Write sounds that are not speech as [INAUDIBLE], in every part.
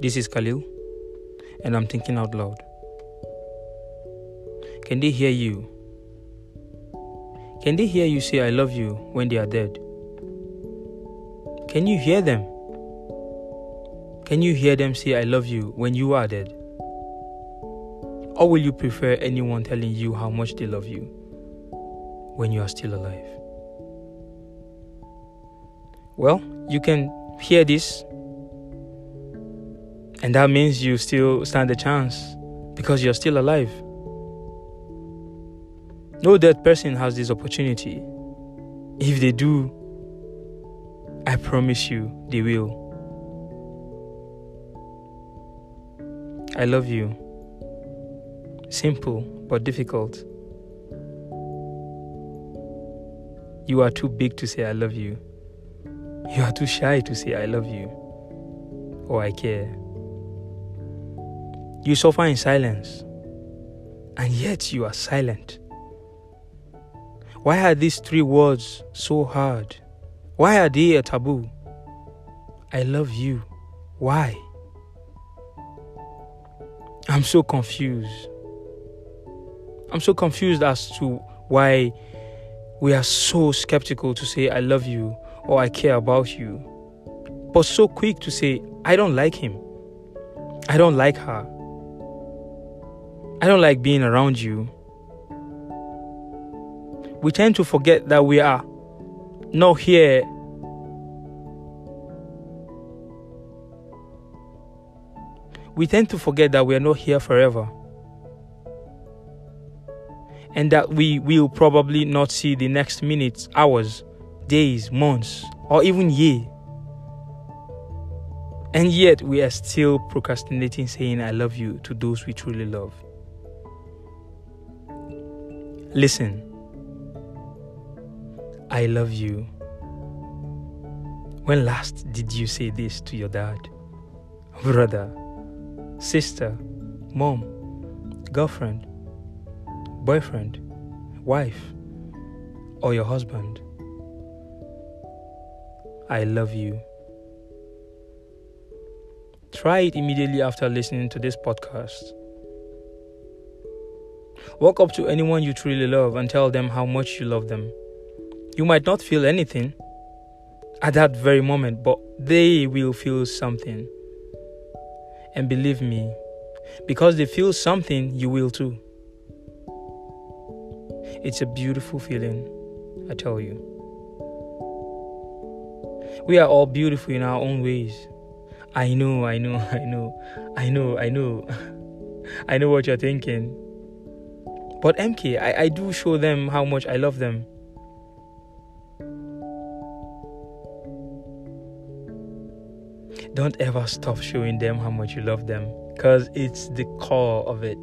This is Khalil, and I'm thinking out loud. Can they hear you? Can they hear you say, I love you when they are dead? Can you hear them? Can you hear them say, I love you when you are dead? Or will you prefer anyone telling you how much they love you when you are still alive? Well, you can hear this, and that means you still stand a chance because you're still alive. No dead person has this opportunity. If they do, I promise you they will. I love you. Simple but difficult. You are too big to say I love you. You are too shy to say I love you or I care. You suffer in silence, and yet you are silent. Why are these three words so hard? Why are they a taboo? I love you. Why? I'm so confused. I'm so confused as to why we are so skeptical to say, I love you or I care about you, but so quick to say, I don't like him. I don't like her. I don't like being around you. We tend to forget that we are not here we tend to forget that we are not here forever and that we will probably not see the next minutes, hours, days, months, or even year. And yet we are still procrastinating saying I love you to those we truly love. Listen, I love you. When last did you say this to your dad, brother, sister, mom, girlfriend? boyfriend, wife, or your husband. I love you. Try it immediately after listening to this podcast. Walk up to anyone you truly love and tell them how much you love them. You might not feel anything at that very moment, but they will feel something. And believe me, because they feel something, you will too. It's a beautiful feeling, I tell you. We are all beautiful in our own ways. I know, I know, [LAUGHS] I know, I know, I know. [LAUGHS] I know what you're thinking. But MK, I, I do show them how much I love them. Don't ever stop showing them how much you love them because it's the core of it.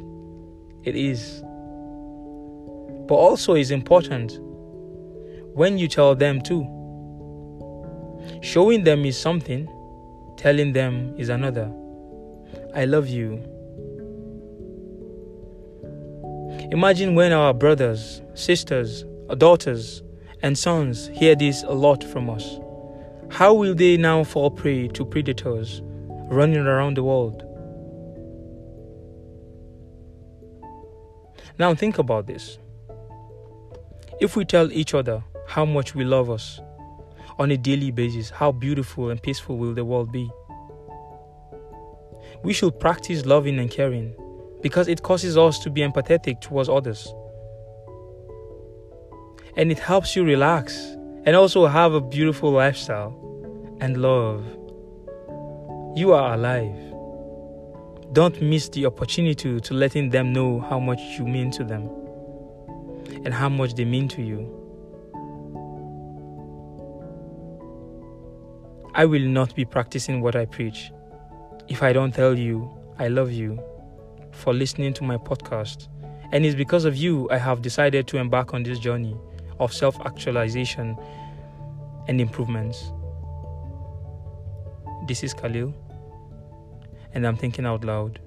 It is but also is important when you tell them too. Showing them is something, telling them is another. I love you. Imagine when our brothers, sisters, daughters, and sons hear this a lot from us. How will they now fall prey to predators running around the world? Now think about this. If we tell each other how much we love us on a daily basis, how beautiful and peaceful will the world be? We should practice loving and caring because it causes us to be empathetic towards others. And it helps you relax and also have a beautiful lifestyle and love. You are alive. Don't miss the opportunity to letting them know how much you mean to them and how much they mean to you. I will not be practicing what I preach if I don't tell you I love you for listening to my podcast. And it's because of you I have decided to embark on this journey of self actualization and improvements. This is Khalil, and I'm thinking out loud.